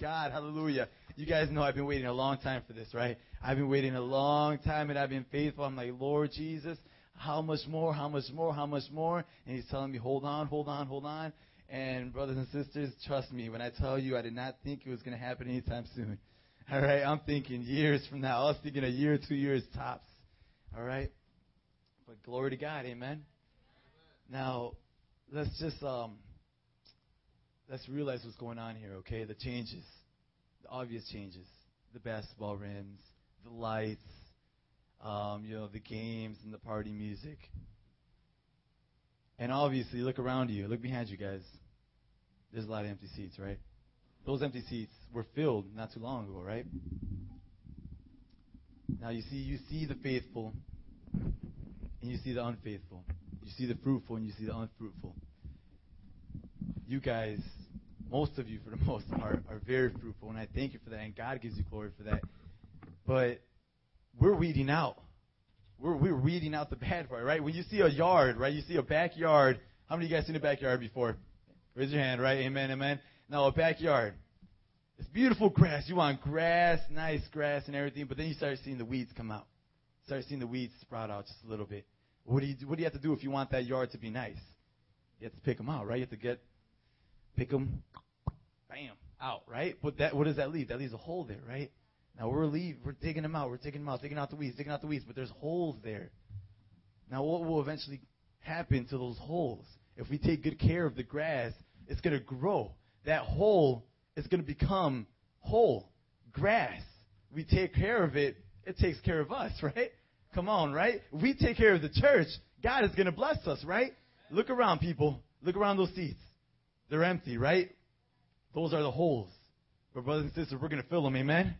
God. Hallelujah. You guys know I've been waiting a long time for this, right? I've been waiting a long time and I've been faithful. I'm like, Lord Jesus, how much more, how much more, how much more? And he's telling me, hold on, hold on, hold on. And brothers and sisters, trust me, when I tell you I did not think it was going to happen anytime soon. All right, I'm thinking years from now. I was thinking a year, two years tops. All right? But glory to God, amen. Now, let's just um let's realize what's going on here, okay? The changes. The obvious changes. The basketball rims, the lights, um, you know, the games and the party music. And obviously, look around you, look behind you guys. There's a lot of empty seats, right? Those empty seats were filled not too long ago, right? Now you see you see the faithful and you see the unfaithful. You see the fruitful and you see the unfruitful. You guys, most of you for the most part, are very fruitful, and I thank you for that, and God gives you glory for that. But we're weeding out. We're, we're weeding out the bad part, right? When you see a yard, right? You see a backyard. How many of you guys seen a backyard before? Raise your hand, right? Amen, amen. Now, a backyard. It's beautiful grass. You want grass, nice grass and everything, but then you start seeing the weeds come out. Start seeing the weeds sprout out just a little bit. What do you what do you have to do if you want that yard to be nice? You have to pick them out, right? You have to get pick them, bam, out, right? But that what does that leave? That leaves a hole there, right? Now we're leave, we're digging them out, we're digging them out, digging out the weeds, digging out the weeds, but there's holes there. Now what will eventually happen to those holes? If we take good care of the grass, it's going to grow. That hole is going to become whole grass. We take care of it, it takes care of us, right? Come on, right? We take care of the church, God is going to bless us, right? Look around, people. Look around those seats. They're empty, right? Those are the holes. But brothers and sisters, we're going to fill them, amen?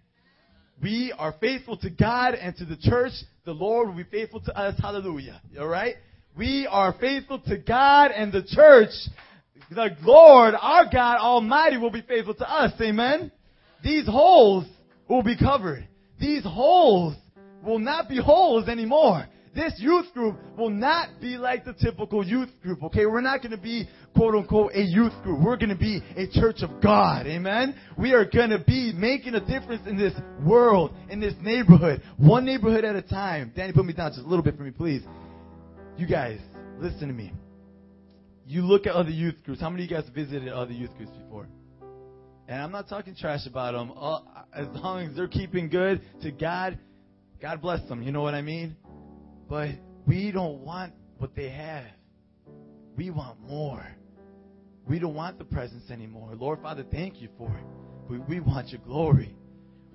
We are faithful to God and to the church. The Lord will be faithful to us. Hallelujah. All right? We are faithful to God and the church. The Lord, our God Almighty, will be faithful to us. Amen? These holes will be covered. These holes will not be holes anymore. This youth group will not be like the typical youth group, okay? We're not going to be, quote unquote, a youth group. We're going to be a church of God, amen? We are going to be making a difference in this world, in this neighborhood, one neighborhood at a time. Danny, put me down just a little bit for me, please. You guys, listen to me. You look at other youth groups. How many of you guys visited other youth groups before? And I'm not talking trash about them. Uh, as long as they're keeping good to God, God bless them. You know what I mean? But we don't want what they have. We want more. We don't want the presence anymore. Lord Father, thank you for it. But we want your glory.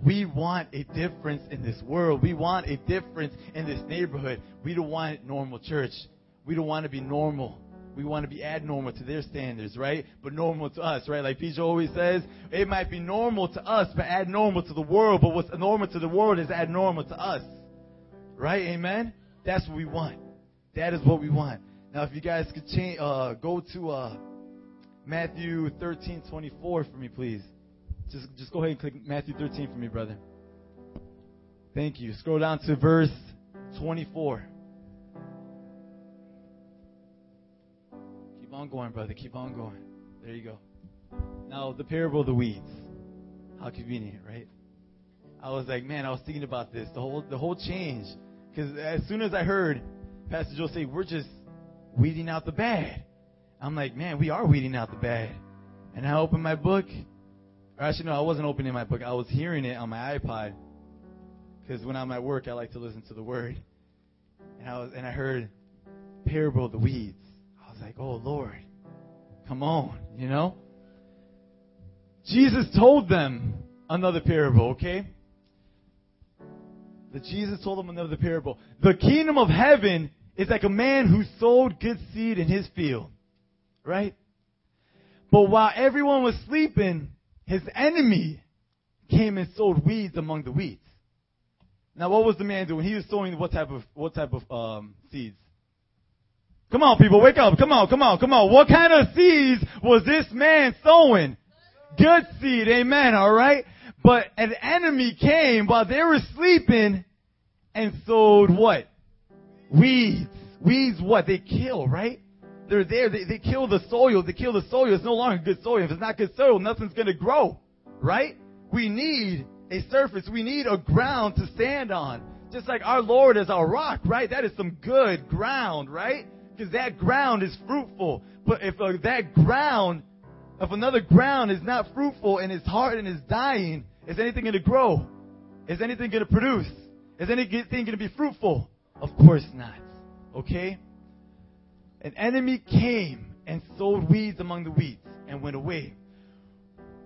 We want a difference in this world. We want a difference in this neighborhood. We don't want normal church. We don't want to be normal. We want to be abnormal to their standards, right? But normal to us, right? Like Peter always says, it might be normal to us, but abnormal to the world. But what's normal to the world is abnormal to us. Right? Amen? That's what we want. That is what we want. Now, if you guys could change, uh, go to uh, Matthew 13, 24 for me, please. Just, just go ahead and click Matthew 13 for me, brother. Thank you. Scroll down to verse 24. Keep on going, brother. Keep on going. There you go. Now, the parable of the weeds. How convenient, right? I was like, man, I was thinking about this. The whole, the whole change. Because as soon as I heard Pastor Joe say, we're just weeding out the bad, I'm like, man, we are weeding out the bad. And I opened my book. Or actually, no, I wasn't opening my book. I was hearing it on my iPod. Because when I'm at work, I like to listen to the Word. And I was, and I heard parable of the weeds. I was like, oh Lord, come on, you know. Jesus told them another parable. Okay that Jesus told them another parable. The kingdom of heaven is like a man who sowed good seed in his field. Right? But while everyone was sleeping, his enemy came and sowed weeds among the weeds. Now what was the man doing? He was sowing what type of what type of um, seeds? Come on, people, wake up. Come on, come on, come on. What kind of seeds was this man sowing? Good seed, amen, alright? But an enemy came while they were sleeping and sowed what? Weeds. Weeds what? They kill, right? They're there. They, they kill the soil. They kill the soil. It's no longer good soil. If it's not good soil, nothing's going to grow. right? We need a surface. We need a ground to stand on. Just like our Lord is our rock, right? That is some good ground, right? Because that ground is fruitful. But if uh, that ground, if another ground is not fruitful and is hard and is dying, is anything going to grow? Is anything going to produce? Is anything going to be fruitful? Of course not. Okay? An enemy came and sowed weeds among the wheat and went away.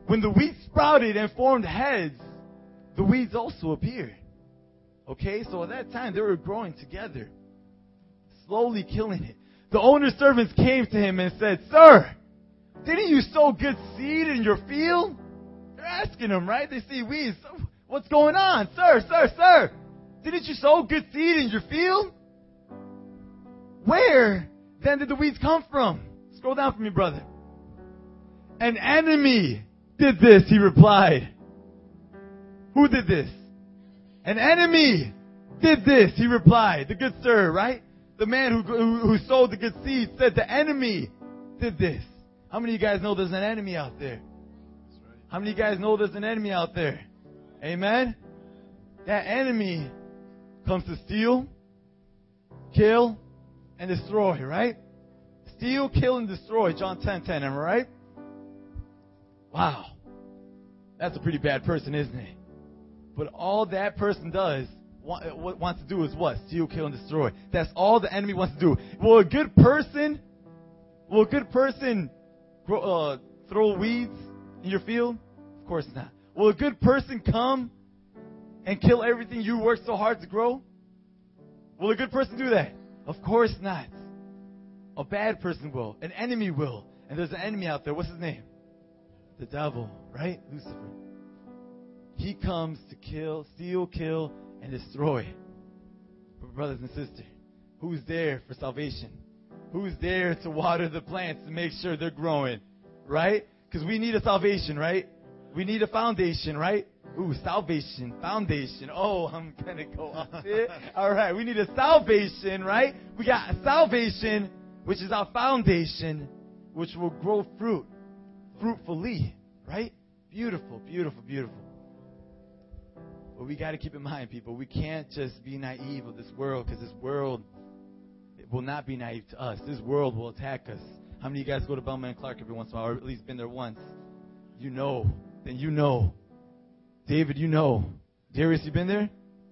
When the wheat sprouted and formed heads, the weeds also appeared. Okay, so at that time they were growing together, slowly killing it. The owner's servants came to him and said, Sir, didn't you sow good seed in your field? Asking him, right? They see weeds. What's going on? Sir, sir, sir, didn't you sow good seed in your field? Where then did the weeds come from? Scroll down for me, brother. An enemy did this, he replied. Who did this? An enemy did this, he replied. The good sir, right? The man who, who, who sowed the good seed said the enemy did this. How many of you guys know there's an enemy out there? How many of you guys know there's an enemy out there? Amen? That enemy comes to steal, kill, and destroy, right? Steal, kill, and destroy. John 10 10, am I right? Wow. That's a pretty bad person, isn't it? But all that person does, what wants to do is what? Steal, kill, and destroy. That's all the enemy wants to do. Will a good person, will a good person grow, uh, throw weeds in your field? Of course not. Will a good person come and kill everything you worked so hard to grow? Will a good person do that? Of course not. A bad person will. An enemy will. And there's an enemy out there. What's his name? The devil, right? Lucifer. He comes to kill, steal, kill, and destroy. But brothers and sisters, who's there for salvation? Who's there to water the plants to make sure they're growing? Right? Because we need a salvation, right? We need a foundation, right? Ooh, salvation, foundation. Oh, I'm gonna go up there. All right, we need a salvation, right? We got a salvation, which is our foundation, which will grow fruit, fruitfully, right? Beautiful, beautiful, beautiful. But we got to keep in mind, people, we can't just be naive of this world because this world will not be naive to us. This world will attack us. How many of you guys go to Belmont and Clark every once in a while, or at least been there once? You know, then you know David, you know. Darius, you been there?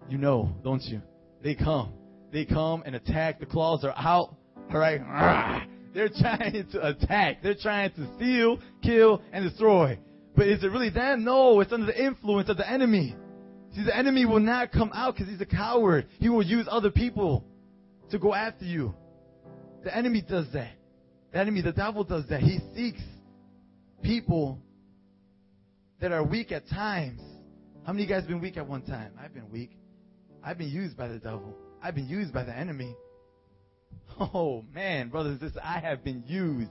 You know, don't you? They come. They come and attack. The claws are out. All right. They're trying to attack. They're trying to steal, kill, and destroy. But is it really them? No, it's under the influence of the enemy. See, the enemy will not come out because he's a coward. He will use other people to go after you. The enemy does that. The enemy, the devil does that. He seeks people that are weak at times how many of you guys been weak at one time? I've been weak. I've been used by the devil. I've been used by the enemy. Oh man, brothers and sisters, I have been used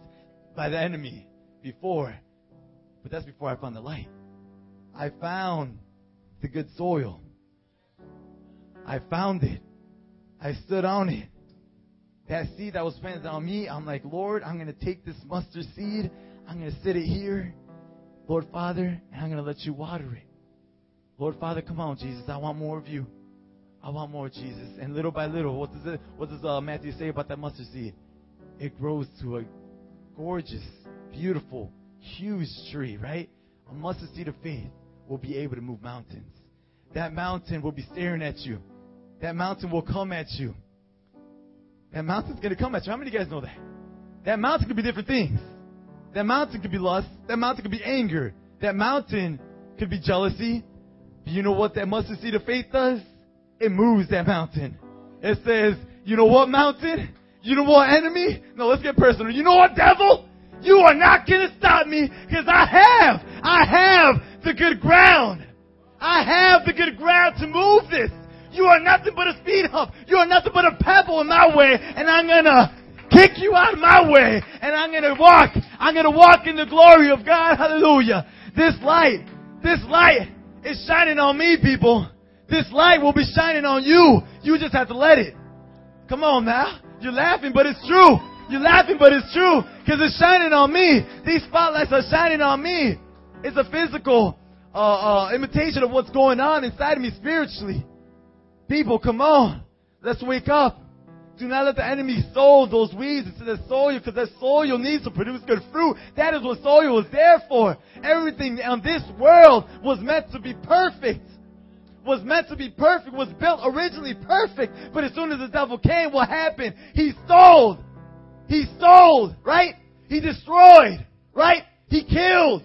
by the enemy before. But that's before I found the light. I found the good soil. I found it. I stood on it. That seed that was planted on me, I'm like, Lord, I'm going to take this mustard seed. I'm going to sit it here, Lord Father, I'm going to let you water it. Lord Father, come on, Jesus. I want more of you. I want more, Jesus. And little by little, what does it, what does uh, Matthew say about that mustard seed? It grows to a gorgeous, beautiful, huge tree, right? A mustard seed of faith will be able to move mountains. That mountain will be staring at you. That mountain will come at you. That mountain's going to come at you. How many of you guys know that? That mountain could be different things. That mountain could be lust. That mountain could be anger. That mountain could be jealousy. But You know what that mustard seed of faith does? It moves that mountain. It says, you know what mountain? You know what enemy? No, let's get personal. You know what devil? You are not gonna stop me because I have, I have the good ground. I have the good ground to move this. You are nothing but a speed hump. You are nothing but a pebble in my way and I'm gonna kick you out of my way and I'm gonna walk. I'm gonna walk in the glory of God. Hallelujah. This light, this light is shining on me, people. This light will be shining on you. You just have to let it. Come on now. You're laughing, but it's true. You're laughing, but it's true. Because it's shining on me. These spotlights are shining on me. It's a physical uh, uh, imitation of what's going on inside of me spiritually. People, come on. Let's wake up. Do not let the enemy sow those weeds into the soil because that soil needs to produce good fruit. That is what soil was there for. Everything on this world was meant to be perfect. Was meant to be perfect, was built originally perfect. But as soon as the devil came, what happened? He stole. He stole, right? He destroyed, right? He killed.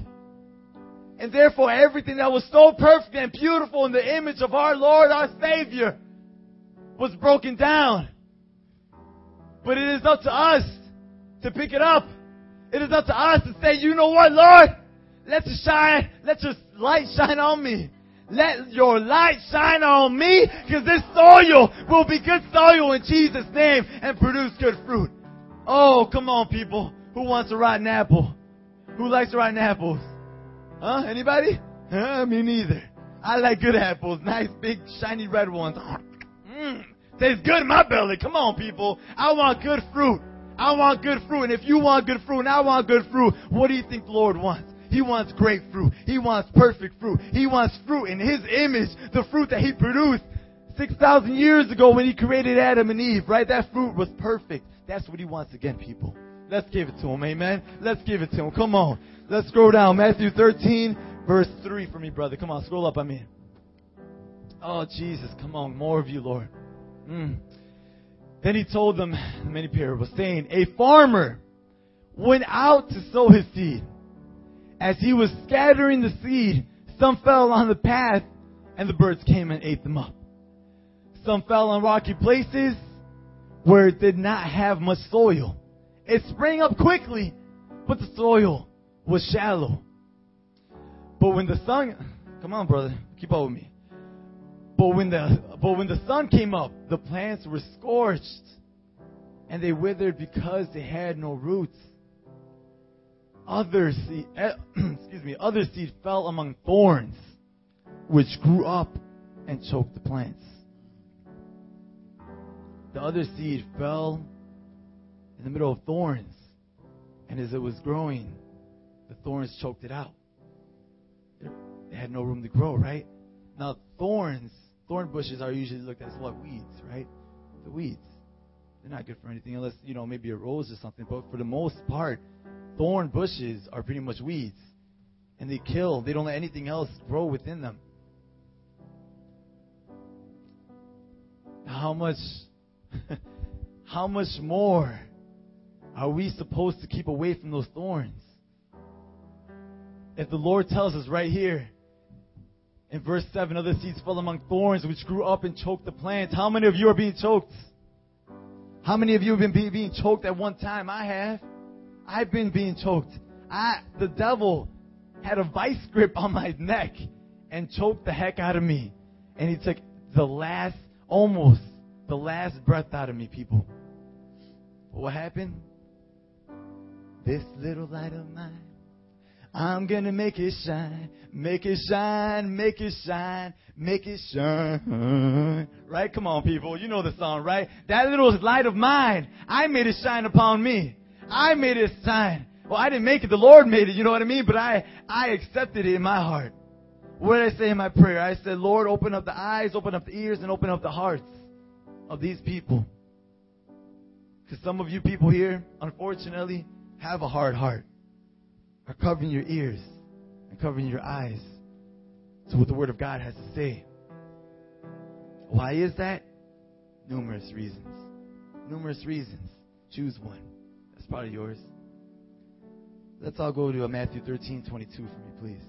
And therefore everything that was so perfect and beautiful in the image of our Lord, our Savior, was broken down. But it is up to us to pick it up. It is up to us to say, you know what, Lord? Let your shine, let your light shine on me. Let your light shine on me, because this soil will be good soil in Jesus' name and produce good fruit. Oh, come on, people. Who wants a rotten apple? Who likes rotten apples? Huh? Anybody? Huh? Me neither. I like good apples. Nice, big, shiny red ones. Tastes good in my belly. Come on, people. I want good fruit. I want good fruit. And if you want good fruit and I want good fruit, what do you think the Lord wants? He wants great fruit. He wants perfect fruit. He wants fruit in His image, the fruit that He produced 6,000 years ago when He created Adam and Eve, right? That fruit was perfect. That's what He wants again, people. Let's give it to Him, amen? Let's give it to Him. Come on. Let's scroll down. Matthew 13, verse 3 for me, brother. Come on, scroll up, I mean. Oh, Jesus, come on. More of you, Lord. Mm. Then he told them many parables, saying, A farmer went out to sow his seed. As he was scattering the seed, some fell on the path, and the birds came and ate them up. Some fell on rocky places where it did not have much soil. It sprang up quickly, but the soil was shallow. But when the sun, come on, brother, keep up with me. But when the but when the sun came up, the plants were scorched, and they withered because they had no roots. Other seed, excuse me, other seed fell among thorns, which grew up and choked the plants. The other seed fell in the middle of thorns, and as it was growing, the thorns choked it out. They had no room to grow, right? Now, thorns, thorn bushes are usually looked at as what? Weeds, right? The weeds. They're not good for anything unless, you know, maybe a rose or something. But for the most part, thorn bushes are pretty much weeds. And they kill, they don't let anything else grow within them. How much, how much more are we supposed to keep away from those thorns? If the Lord tells us right here, in verse 7, other seeds fell among thorns which grew up and choked the plants. How many of you are being choked? How many of you have been be, being choked at one time? I have. I've been being choked. I, the devil had a vice grip on my neck and choked the heck out of me. And he took the last, almost the last breath out of me, people. But what happened? This little light of mine I'm gonna make it shine, make it shine, make it shine, make it shine. Right? Come on, people. You know the song, right? That little light of mine, I made it shine upon me. I made it shine. Well, I didn't make it. The Lord made it. You know what I mean? But I, I accepted it in my heart. What did I say in my prayer? I said, Lord, open up the eyes, open up the ears, and open up the hearts of these people. Because some of you people here, unfortunately, have a hard heart are covering your ears and covering your eyes to what the Word of God has to say. Why is that? Numerous reasons. Numerous reasons. Choose one. That's probably yours. Let's all go to uh, Matthew 13, 22 for me, please.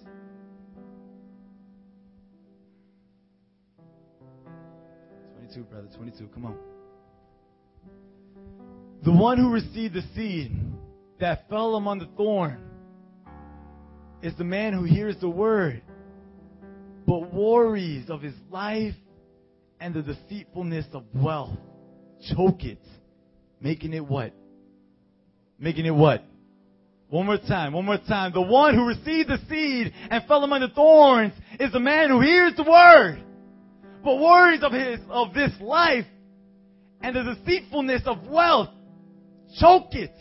Twenty-two, brother. Twenty-two. Come on. The one who received the seed that fell among the thorn is the man who hears the word, but worries of his life and the deceitfulness of wealth choke it, making it what? Making it what? One more time, one more time. The one who received the seed and fell among the thorns is the man who hears the word, but worries of his, of this life and the deceitfulness of wealth choke it,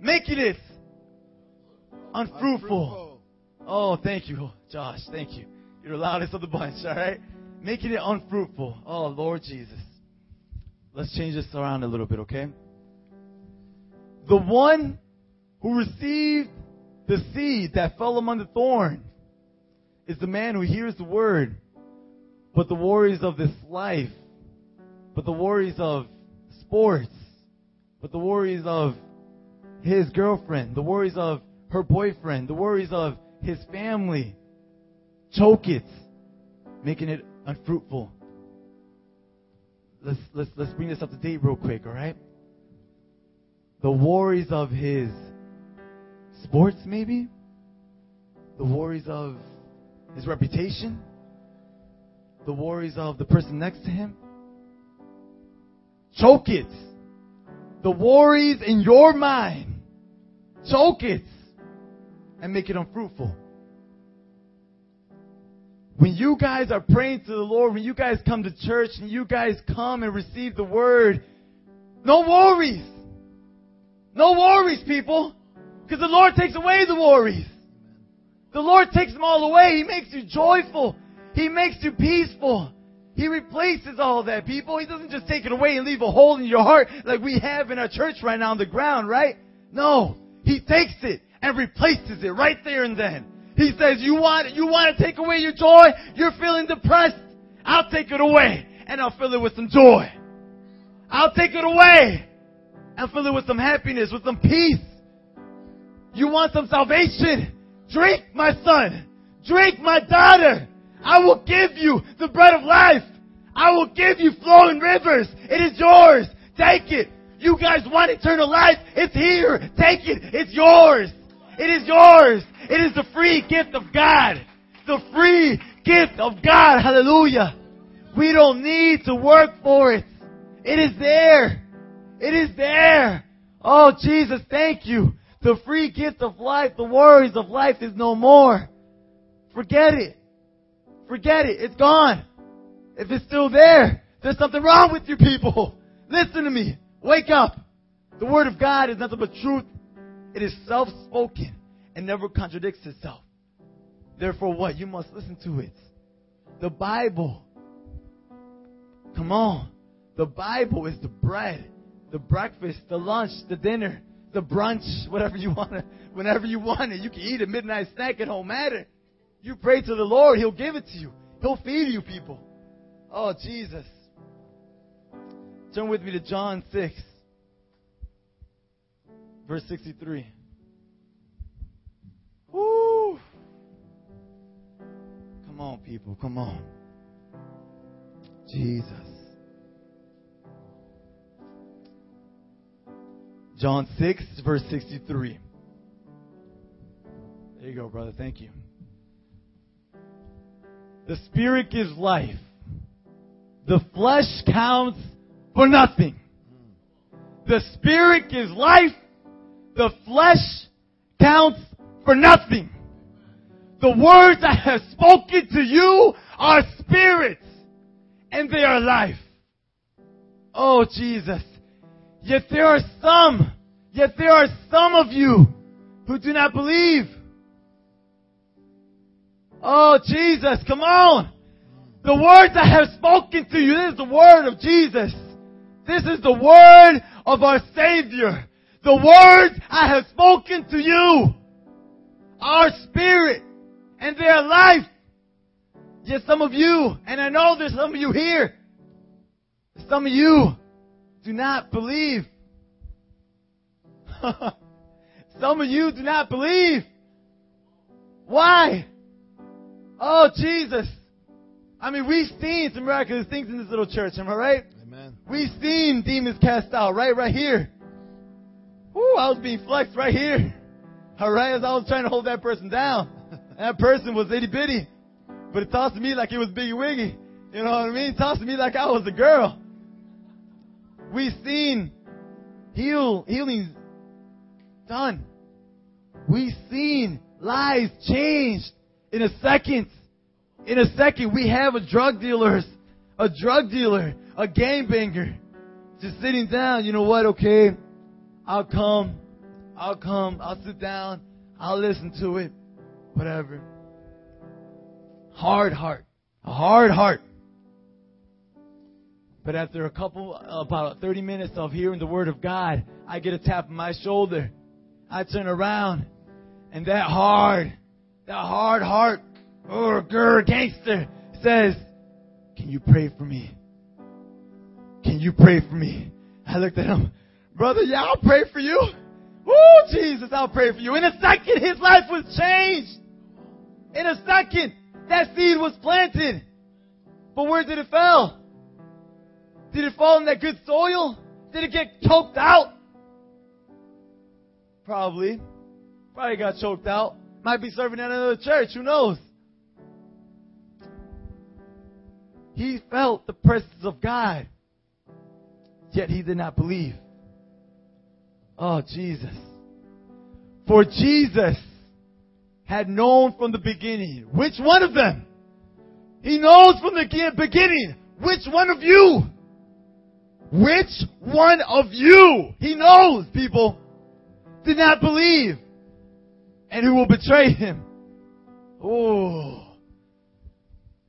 making it unfruitful. Oh, thank you, Josh. Thank you. You're the loudest of the bunch, all right? Making it unfruitful. Oh, Lord Jesus. Let's change this around a little bit, okay? The one who received the seed that fell among the thorn is the man who hears the word, but the worries of this life, but the worries of sports, but the worries of his girlfriend, the worries of her boyfriend, the worries of his family, choke it, making it unfruitful. Let's, let's, let's bring this up to date real quick, alright? The worries of his sports, maybe? The worries of his reputation? The worries of the person next to him? Choke it. The worries in your mind. Choke it. And make it unfruitful. When you guys are praying to the Lord, when you guys come to church and you guys come and receive the word, no worries. No worries, people. Because the Lord takes away the worries. The Lord takes them all away. He makes you joyful. He makes you peaceful. He replaces all that, people. He doesn't just take it away and leave a hole in your heart like we have in our church right now on the ground, right? No. He takes it and replaces it right there and then. He says, you want, you want to take away your joy? You're feeling depressed? I'll take it away and I'll fill it with some joy. I'll take it away and fill it with some happiness, with some peace. You want some salvation? Drink, my son. Drink, my daughter. I will give you the bread of life. I will give you flowing rivers. It is yours. Take it. You guys want eternal life? It's here. Take it. It's yours. It is yours. It is the free gift of God. The free gift of God. Hallelujah. We don't need to work for it. It is there. It is there. Oh, Jesus, thank you. The free gift of life, the worries of life is no more. Forget it. Forget it. It's gone. If it's still there, there's something wrong with you people. Listen to me. Wake up. The Word of God is nothing but truth. It is self-spoken and never contradicts itself. Therefore what? You must listen to it. The Bible. Come on. The Bible is the bread, the breakfast, the lunch, the dinner, the brunch, whatever you want whenever you want it. You can eat a midnight snack, it don't matter. You pray to the Lord, He'll give it to you. He'll feed you people. Oh, Jesus. Turn with me to John 6, verse 63. Woo! Come on, people, come on. Jesus. John 6, verse 63. There you go, brother. Thank you. The Spirit gives life. The flesh counts for nothing. The Spirit gives life. The flesh counts for nothing. The words I have spoken to you are spirits and they are life. Oh Jesus. Yet there are some, yet there are some of you who do not believe. Oh Jesus, come on. The words I have spoken to you, this is the word of Jesus. This is the word of our Savior. The words I have spoken to you are spirit and they are life. Yet some of you, and I know there's some of you here, some of you do not believe. some of you do not believe. Why? Oh, Jesus. I mean, we've seen some miraculous things in this little church, am I right? Amen. We've seen demons cast out, right? Right here. Woo, I was being flexed right here. Alright, as I was trying to hold that person down. That person was itty bitty. But it tossed me like it was biggy wiggy. You know what I mean? It tossed me like I was a girl. We've seen heal, healings done. We've seen lives changed in a second. In a second, we have a drug dealer, a drug dealer, a gangbanger, just sitting down. You know what? Okay, I'll come. I'll come. I'll sit down. I'll listen to it. Whatever. Hard heart. A hard heart. But after a couple, about 30 minutes of hearing the word of God, I get a tap on my shoulder. I turn around and that hard, that hard heart, or girl gangster says, can you pray for me? Can you pray for me? I looked at him, brother, yeah, I'll pray for you. Oh, Jesus, I'll pray for you. In a second, his life was changed. In a second, that seed was planted. But where did it fall? Did it fall in that good soil? Did it get choked out? Probably. Probably got choked out. Might be serving at another church. Who knows? He felt the presence of God. Yet he did not believe. Oh, Jesus. For Jesus had known from the beginning. Which one of them? He knows from the beginning. Which one of you? Which one of you? He knows, people. Did not believe. And who will betray him? Oh.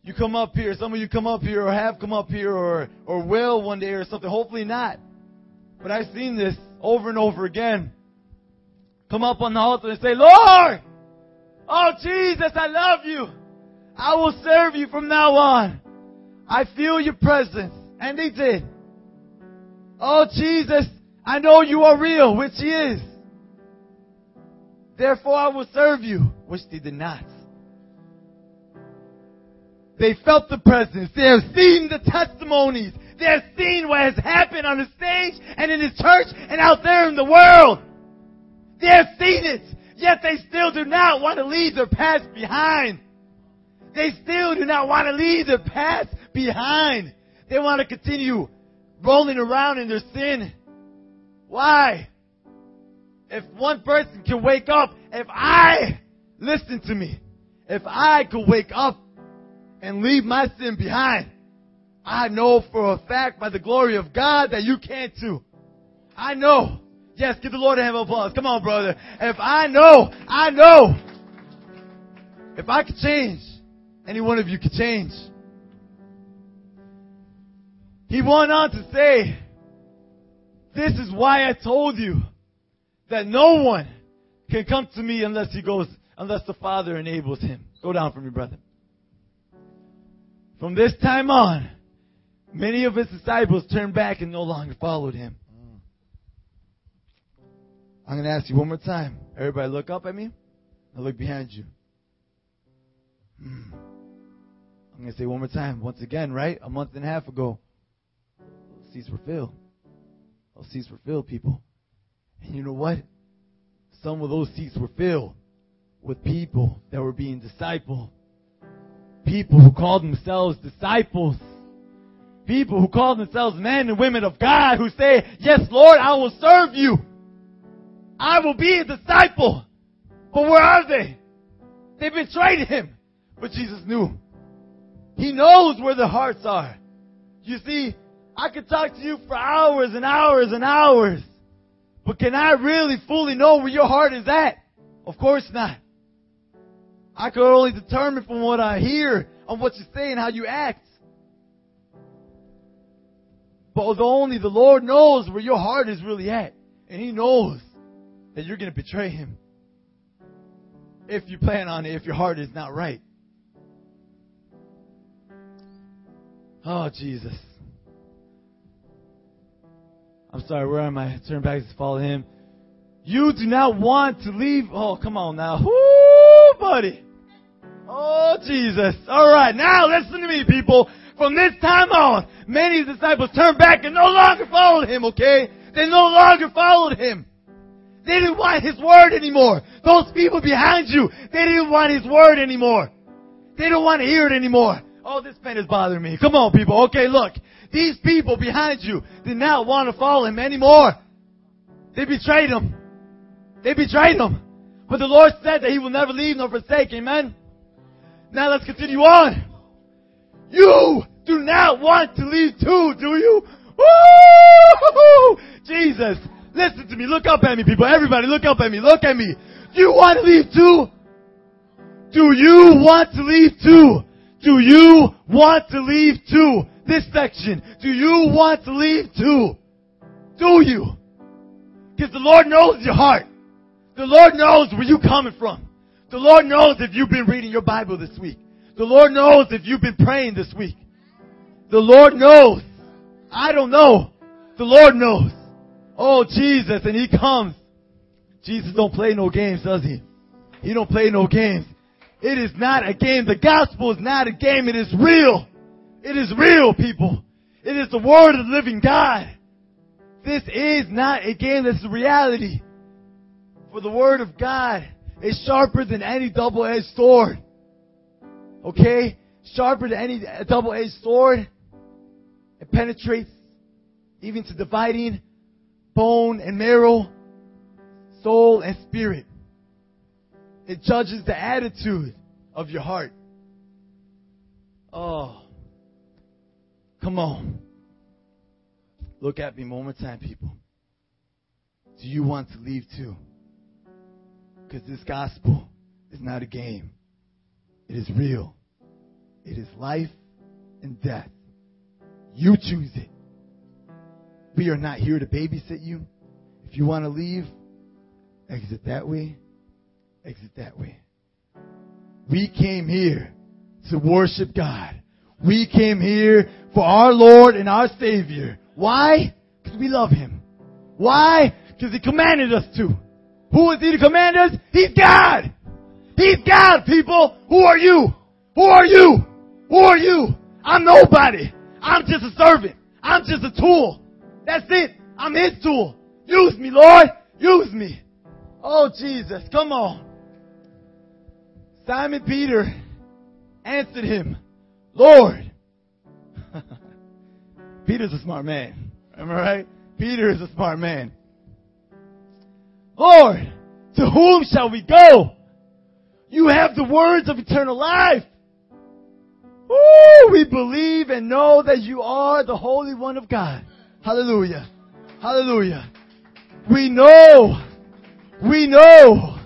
You come up here, some of you come up here or have come up here or, or will one day or something. Hopefully not. But I've seen this over and over again. Come up on the altar and say, Lord, oh Jesus, I love you. I will serve you from now on. I feel your presence. And they did. Oh Jesus, I know you are real, which he is. Therefore I will serve you, which they did not. They felt the presence. They have seen the testimonies. They have seen what has happened on the stage and in the church and out there in the world. They have seen it. Yet they still do not want to leave their past behind. They still do not want to leave their past behind. They want to continue rolling around in their sin. Why? If one person can wake up, if I, listen to me, if I could wake up and leave my sin behind, I know for a fact by the glory of God that you can too. I know. Yes, give the Lord a hand of applause. Come on, brother. If I know, I know. If I could change, any one of you could change. He went on to say, this is why I told you that no one can come to me unless he goes, unless the Father enables him. Go down for me, brother. From this time on, many of his disciples turned back and no longer followed him. I'm going to ask you one more time. Everybody look up at me and look behind you. Hmm. I'm going to say one more time. Once again, right? A month and a half ago, seats were filled. Those seats were filled, people. And you know what? Some of those seats were filled with people that were being discipled people who called themselves disciples. People who call themselves men and women of God who say, yes, Lord, I will serve you. I will be a disciple. But where are they? They betrayed him. But Jesus knew. He knows where the hearts are. You see, I could talk to you for hours and hours and hours. But can I really fully know where your heart is at? Of course not. I can only determine from what I hear on what you say and how you act. But only the Lord knows where your heart is really at. And He knows that you're going to betray Him. If you plan on it, if your heart is not right. Oh, Jesus. I'm sorry, where am I? Turn back to follow Him. You do not want to leave. Oh, come on now. Woo, buddy. Oh, Jesus. All right. Now listen to me, people. From this time on, many disciples turned back and no longer followed him, okay? They no longer followed him. They didn't want his word anymore. Those people behind you, they didn't want his word anymore. They don't want to hear it anymore. Oh, this pen is bothering me. Come on, people. Okay, look. These people behind you did not want to follow him anymore. They betrayed him. They betrayed him. But the Lord said that he will never leave nor forsake. Amen. Now let's continue on. You do not want to leave too, do you? Woo! Jesus, listen to me. Look up at me, people. Everybody, look up at me. Look at me. Do you want to leave too? Do you want to leave too? Do you want to leave too? This section. Do you want to leave too? Do you? Because the Lord knows your heart. The Lord knows where you're coming from. The Lord knows if you've been reading your Bible this week. The Lord knows if you've been praying this week. The Lord knows. I don't know. The Lord knows. Oh, Jesus, and He comes. Jesus don't play no games, does He? He don't play no games. It is not a game. The gospel is not a game. It is real. It is real, people. It is the word of the living God. This is not a game. This is reality. For the word of God is sharper than any double-edged sword. Okay? Sharper than any double-edged sword. It penetrates even to dividing bone and marrow, soul and spirit. It judges the attitude of your heart. Oh. Come on. Look at me one more time, people. Do you want to leave too? Because this gospel is not a game. It is real. It is life and death. You choose it. We are not here to babysit you. If you want to leave, exit that way, exit that way. We came here to worship God. We came here for our Lord and our Savior. Why? Because we love Him. Why? Because He commanded us to. Who is He to command us? He's God! He's God, people! Who are you? Who are you? Who are you? I'm nobody. I'm just a servant. I'm just a tool. That's it. I'm His tool. Use me, Lord. Use me. Oh, Jesus. Come on. Simon Peter answered him, Lord. Peter's a smart man. Am I right? Peter is a smart man. Lord, to whom shall we go? You have the words of eternal life. Ooh, we believe and know that you are the Holy One of God. Hallelujah. Hallelujah. We know. We know.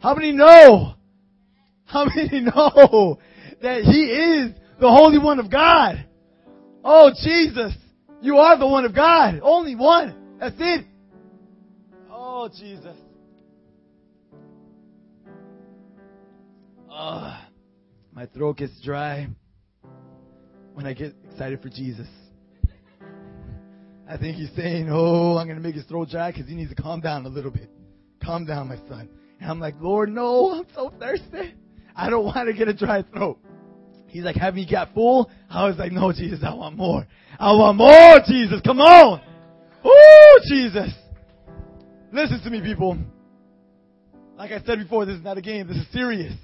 How many know? How many know that He is the Holy One of God? Oh, Jesus. You are the one of God. Only one. That's it. Oh, Jesus. Uh, my throat gets dry when I get excited for Jesus. I think he's saying, Oh, I'm going to make his throat dry because he needs to calm down a little bit. Calm down, my son. And I'm like, Lord, no, I'm so thirsty. I don't want to get a dry throat. He's like, have you got full? I was like, no, Jesus, I want more. I want more, Jesus. Come on. Oh, Jesus. Listen to me, people. Like I said before, this is not a game. This is serious.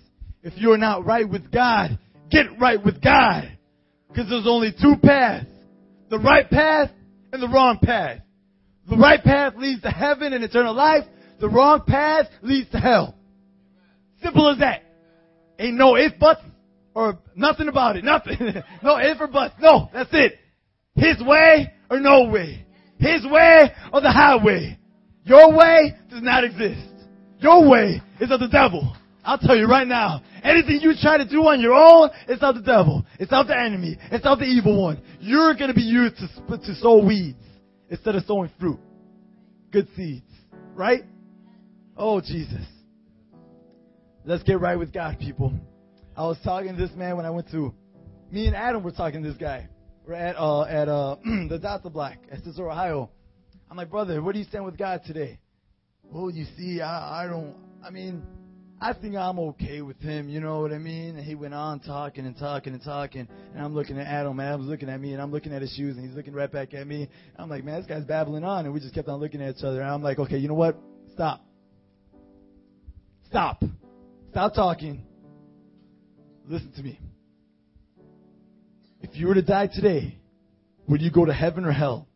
If you're not right with God, get right with God. Because there's only two paths. The right path and the wrong path. The right path leads to heaven and eternal life. The wrong path leads to hell. Simple as that. Ain't no if, buts, or nothing about it. Nothing. no if or buts. No, that's it. His way or no way. His way or the highway. Your way does not exist. Your way is of the devil. I'll tell you right now. Anything you try to do on your own, it's not the devil. It's not the enemy. It's not the evil one. You're going to be used to, to sow weeds instead of sowing fruit. Good seeds. Right? Oh, Jesus. Let's get right with God, people. I was talking to this man when I went to, me and Adam were talking to this guy. We're at, uh, at, uh, the Delta Black at Cicero, Ohio. I'm like, brother, where do you stand with God today? Well, you see, I, I don't, I mean, I think I'm okay with him, you know what I mean? And he went on talking and talking and talking, and I'm looking at Adam, and Adam's looking at me, and I'm looking at his shoes, and he's looking right back at me. I'm like, man, this guy's babbling on, and we just kept on looking at each other, and I'm like, okay, you know what? Stop. Stop. Stop talking. Listen to me. If you were to die today, would you go to heaven or hell?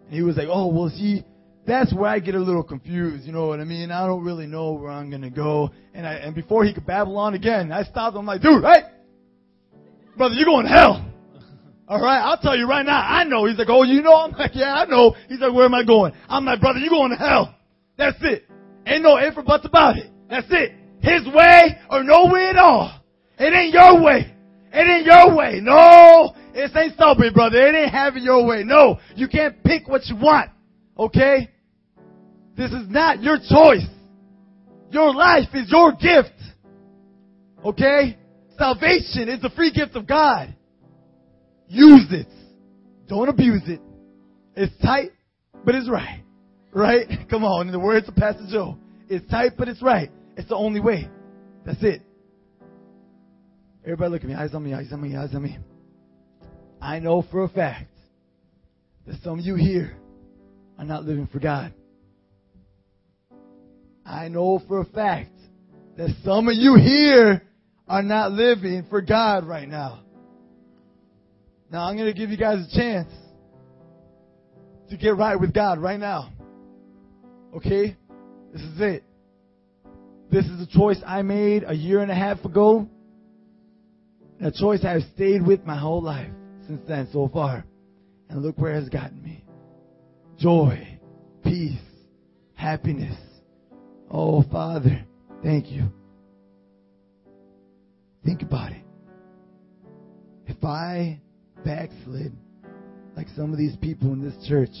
And he was like, oh, well, see, that's where I get a little confused. You know what I mean? I don't really know where I'm going to go. And I, and before he could babble on again, I stopped him. I'm like, dude, hey, brother, you're going to hell. All right, I'll tell you right now. I know. He's like, oh, you know? I'm like, yeah, I know. He's like, where am I going? I'm like, brother, you're going to hell. That's it. Ain't no ifs or buts about it. That's it. His way or no way at all. It ain't your way. It ain't your way. No, it ain't stubborn, brother. It ain't having your way. No, you can't pick what you want. Okay? This is not your choice. Your life is your gift. Okay? Salvation is the free gift of God. Use it. Don't abuse it. It's tight, but it's right. Right? Come on, in the words of Pastor Joe. It's tight, but it's right. It's the only way. That's it. Everybody look at me. Eyes on me, eyes on me, eyes on me. I know for a fact that some of you here are not living for God. I know for a fact that some of you here are not living for God right now. Now I'm going to give you guys a chance to get right with God right now. Okay? This is it. This is a choice I made a year and a half ago. A choice I've stayed with my whole life since then so far. And look where it has gotten me. Joy, peace, happiness. Oh, Father, thank you. Think about it. If I backslid like some of these people in this church,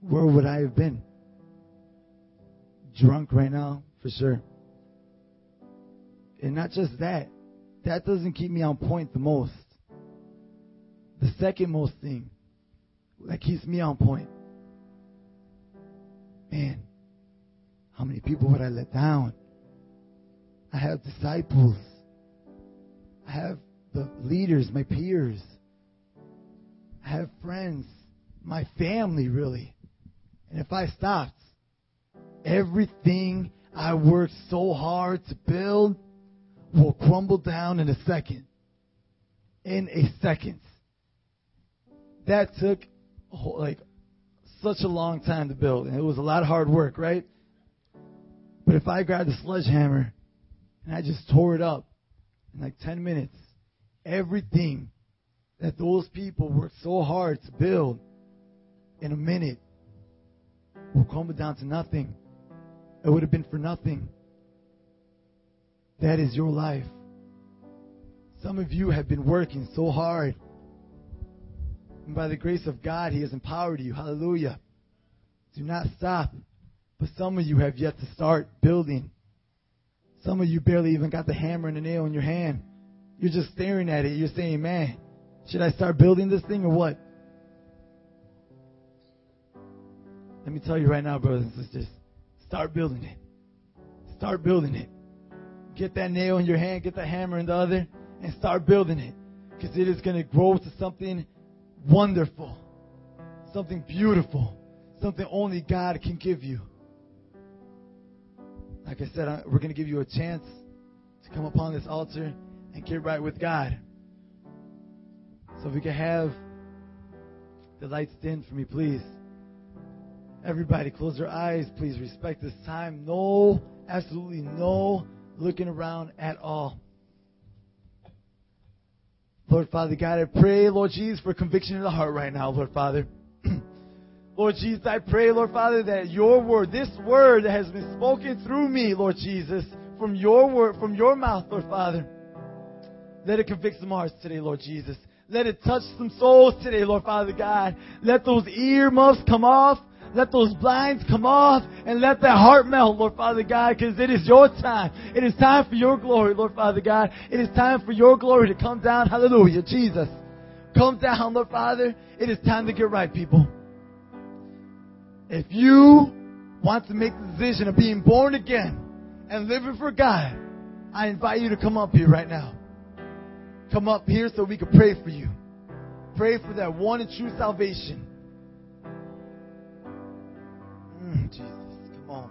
where would I have been? Drunk right now, for sure. And not just that, that doesn't keep me on point the most. The second most thing that keeps me on point, man, how many people would I let down? I have disciples. I have the leaders, my peers. I have friends, my family, really. And if I stopped, everything I worked so hard to build will crumble down in a second. In a second. That took like such a long time to build, and it was a lot of hard work, right? But if I grabbed a sledgehammer and I just tore it up in like 10 minutes, everything that those people worked so hard to build in a minute will come down to nothing. It would have been for nothing. That is your life. Some of you have been working so hard. And by the grace of God, He has empowered you. Hallelujah. Do not stop. But some of you have yet to start building. Some of you barely even got the hammer and the nail in your hand. You're just staring at it. You're saying, man, should I start building this thing or what? Let me tell you right now, brothers and sisters, start building it. Start building it. Get that nail in your hand, get the hammer in the other, and start building it. Because it is going to grow to something wonderful, something beautiful, something only God can give you. Like I said, we're going to give you a chance to come upon this altar and get right with God. So if we can have the lights dim for me, please. Everybody, close your eyes. Please respect this time. No, absolutely no looking around at all. Lord Father God, I pray, Lord Jesus, for conviction in the heart right now, Lord Father. Lord Jesus, I pray, Lord Father, that your word, this word that has been spoken through me, Lord Jesus, from your word, from your mouth, Lord Father, let it convict some hearts today, Lord Jesus. Let it touch some souls today, Lord Father God. Let those earmuffs come off. Let those blinds come off and let that heart melt, Lord Father God, because it is your time. It is time for your glory, Lord Father God. It is time for your glory to come down. Hallelujah, Jesus. Come down, Lord Father. It is time to get right, people. If you want to make the decision of being born again and living for God, I invite you to come up here right now. Come up here so we can pray for you. Pray for that one and true salvation. Jesus, come on.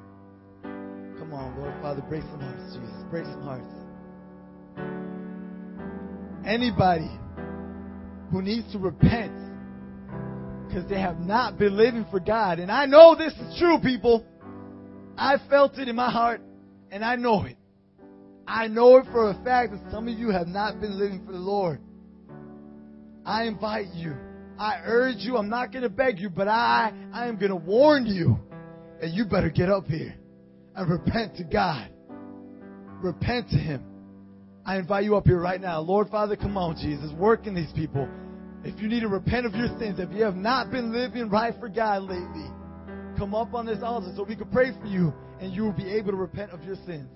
Come on, Lord Father, break some hearts, Jesus. Break some hearts. Anybody who needs to repent because they have not been living for God. And I know this is true, people. I felt it in my heart, and I know it. I know it for a fact that some of you have not been living for the Lord. I invite you. I urge you. I'm not going to beg you, but I, I am going to warn you. And you better get up here and repent to God. Repent to Him. I invite you up here right now. Lord Father, come on, Jesus. Work in these people. If you need to repent of your sins, if you have not been living right for God lately, come up on this altar so we can pray for you and you will be able to repent of your sins.